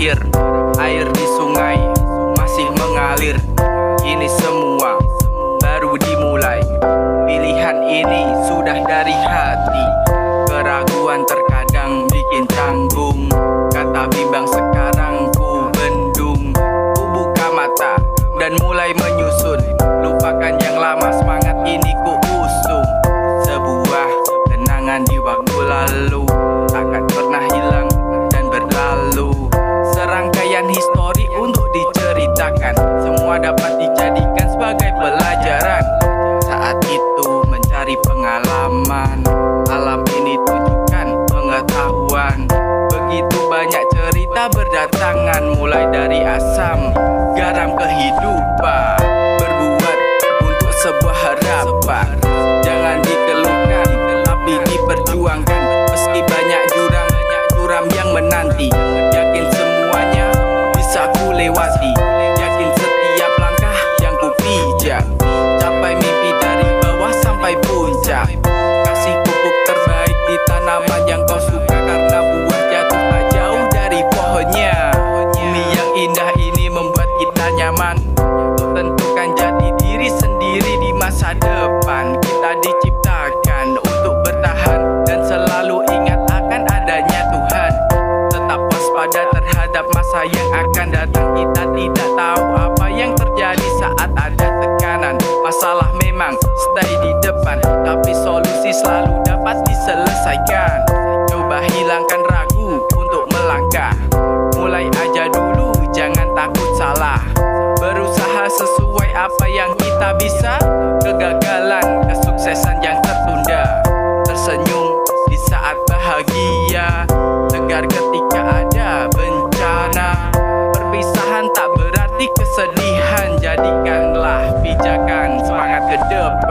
akhir Air di sungai masih mengalir. Ini semua baru dimulai. Pilihan ini sudah dari hati. Keraguan terkadang bikin canggung Kata bimbang sekarang ku bendung. Ku buka mata dan mulai menyusun. Lupakan yang lama semangat ini ku usung. Sebuah kenangan di waktu lalu. Akan. Dapat dijadikan sebagai pelajaran. Saat itu mencari pengalaman. Alam ini tujukan pengetahuan. Begitu banyak cerita berdatangan Mulai dari asam, garam kehidupan masa depan Kita diciptakan untuk bertahan Dan selalu ingat akan adanya Tuhan. Tetap waspada terhadap masa yang akan datang. Kita tidak tahu apa yang terjadi saat ada tekanan. Masalah memang stay di depan Tapi solusi selalu dapat diselesaikan. Coba hilangkan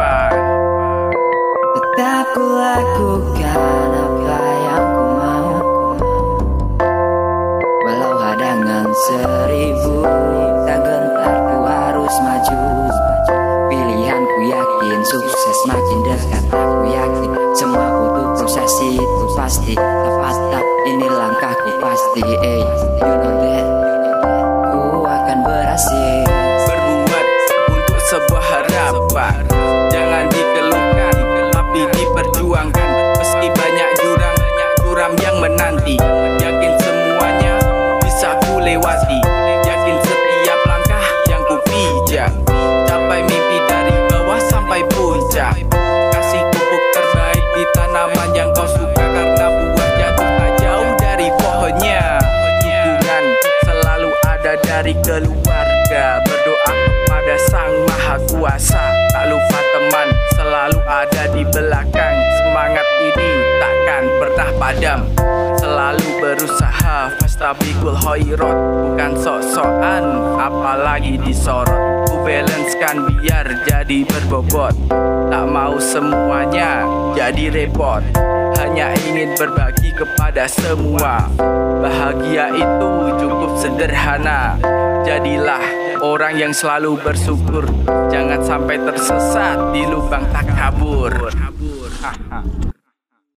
depan Tetap ku lakukan apa yang ku mau. Walau hadangan seribu Tak gentar ku harus maju. Pilihan ku yakin Sukses makin dekat Aku yakin Semua butuh proses itu pasti Tepat. Tak ini langkahku pasti eh, You know dari keluarga. Berdoa kepada Sang Maha Kuasa. Tak lupa teman selalu ada di belakang. Semangat ini takkan pernah padam Selalu berusaha Fastabikul hoirot. Bukan sok-sokan Apalagi disorot. Ku balancekan biar jadi berbobot. Tak mau semuanya jadi repot. Hanya ingin berbagi kepada semua. Bahagia itu cukup sederhana. Jadilah orang yang selalu bersyukur. Jangan sampai tersesat di lubang takabur